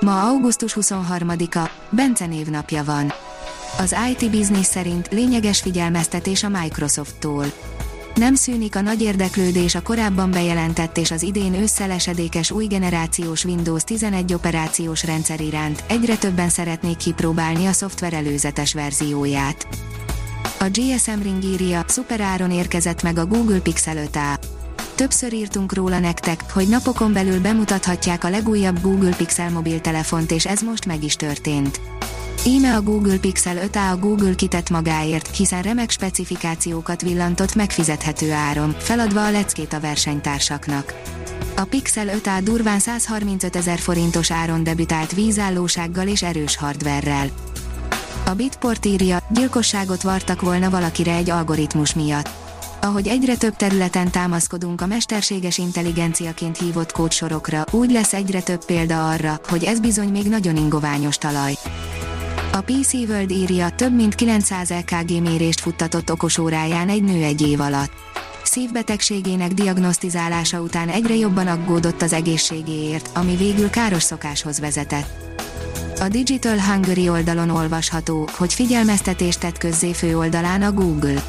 Ma augusztus 23-a, Bence névnapja van. Az IT Business szerint lényeges figyelmeztetés a Microsofttól. Nem szűnik a nagy érdeklődés a korábban bejelentett és az idén ősszel esedékes új generációs Windows 11 operációs rendszer iránt, egyre többen szeretnék kipróbálni a szoftver előzetes verzióját. A GSM Ring írja, szuperáron érkezett meg a Google Pixel 5a. Többször írtunk róla nektek, hogy napokon belül bemutathatják a legújabb Google Pixel mobiltelefont és ez most meg is történt. Íme a Google Pixel 5a a Google kitett magáért, hiszen remek specifikációkat villantott megfizethető áron, feladva a leckét a versenytársaknak. A Pixel 5a durván 135 ezer forintos áron debütált vízállósággal és erős hardverrel. A Bitport írja, gyilkosságot vartak volna valakire egy algoritmus miatt ahogy egyre több területen támaszkodunk a mesterséges intelligenciaként hívott kódsorokra, úgy lesz egyre több példa arra, hogy ez bizony még nagyon ingoványos talaj. A PC World írja, több mint 900 EKG mérést futtatott okosóráján egy nő egy év alatt. Szívbetegségének diagnosztizálása után egyre jobban aggódott az egészségéért, ami végül káros szokáshoz vezetett. A Digital Hungary oldalon olvasható, hogy figyelmeztetést tett közzé főoldalán a Google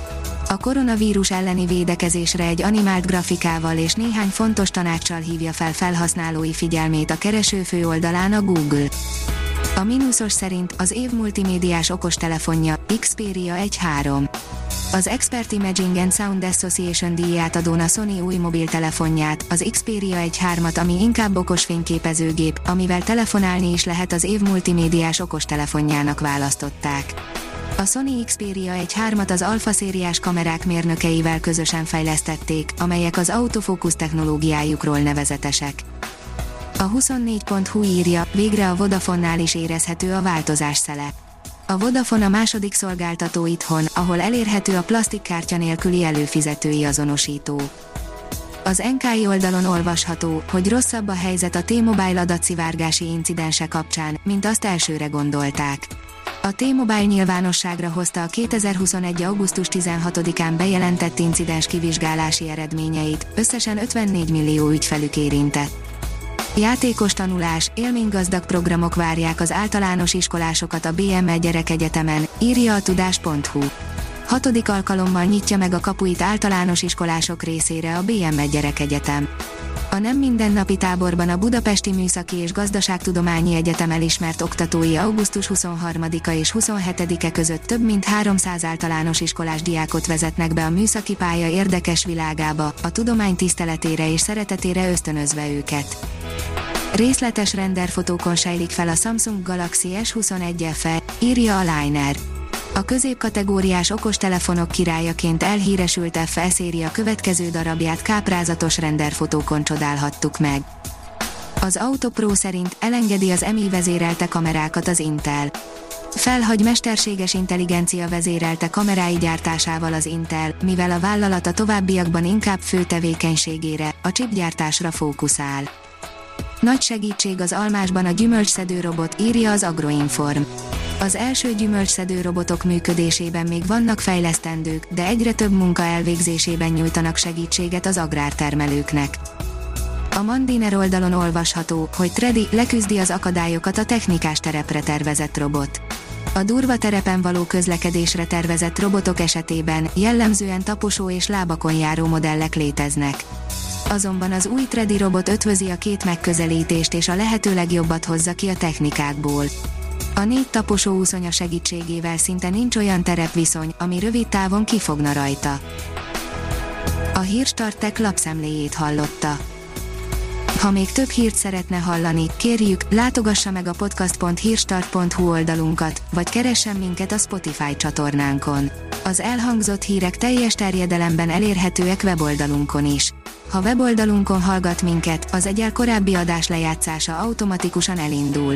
a koronavírus elleni védekezésre egy animált grafikával és néhány fontos tanácssal hívja fel felhasználói figyelmét a kereső főoldalán a Google. A mínuszos szerint az év multimédiás okostelefonja Xperia 1.3. Az Expert Imaging and Sound Association díját adón a Sony új mobiltelefonját, az Xperia 1.3-at, ami inkább okos fényképezőgép, amivel telefonálni is lehet az év multimédiás okostelefonjának választották. A Sony Xperia egy hármat az Alpha szériás kamerák mérnökeivel közösen fejlesztették, amelyek az autofókusz technológiájukról nevezetesek. A 24.hu írja, végre a Vodafonnál is érezhető a változás szele. A Vodafone a második szolgáltató itthon, ahol elérhető a plastikkártya nélküli előfizetői azonosító. Az NKI oldalon olvasható, hogy rosszabb a helyzet a T-Mobile adatszivárgási incidense kapcsán, mint azt elsőre gondolták. A T-Mobile nyilvánosságra hozta a 2021. augusztus 16-án bejelentett incidens kivizsgálási eredményeit, összesen 54 millió ügyfelük érintett. Játékos tanulás, élménygazdag programok várják az általános iskolásokat a BME Gyerekegyetemen, írja a tudás.hu. Hatodik alkalommal nyitja meg a kapuit általános iskolások részére a BME Gyerekegyetem. A nem mindennapi táborban a Budapesti Műszaki és Gazdaságtudományi Egyetem elismert oktatói augusztus 23-a és 27-e között több mint 300 általános iskolás diákot vezetnek be a műszaki pálya érdekes világába, a tudomány tiszteletére és szeretetére ösztönözve őket. Részletes renderfotókon sejlik fel a Samsung Galaxy S21 FE, írja a Liner. A középkategóriás okostelefonok királyaként elhíresült FE széria következő darabját káprázatos renderfotókon csodálhattuk meg. Az Autopro szerint elengedi az MI vezérelte kamerákat az Intel. Felhagy mesterséges intelligencia vezérelte kamerái gyártásával az Intel, mivel a vállalat a továbbiakban inkább fő tevékenységére, a chipgyártásra fókuszál. Nagy segítség az almásban a gyümölcsszedő robot, írja az Agroinform. Az első gyümölcsszedő robotok működésében még vannak fejlesztendők, de egyre több munka elvégzésében nyújtanak segítséget az agrártermelőknek. A Mandiner oldalon olvasható, hogy Tredi leküzdi az akadályokat a technikás terepre tervezett robot. A durva terepen való közlekedésre tervezett robotok esetében jellemzően taposó és lábakon járó modellek léteznek. Azonban az új Tredi robot ötvözi a két megközelítést és a lehető legjobbat hozza ki a technikákból. A négy taposó úszonya segítségével szinte nincs olyan terepviszony, ami rövid távon kifogna rajta. A Hírstartek lapszemléjét hallotta. Ha még több hírt szeretne hallani, kérjük, látogassa meg a podcast.hírstart.hu oldalunkat, vagy keressen minket a Spotify csatornánkon. Az elhangzott hírek teljes terjedelemben elérhetőek weboldalunkon is. Ha weboldalunkon hallgat minket, az egyel korábbi adás lejátszása automatikusan elindul.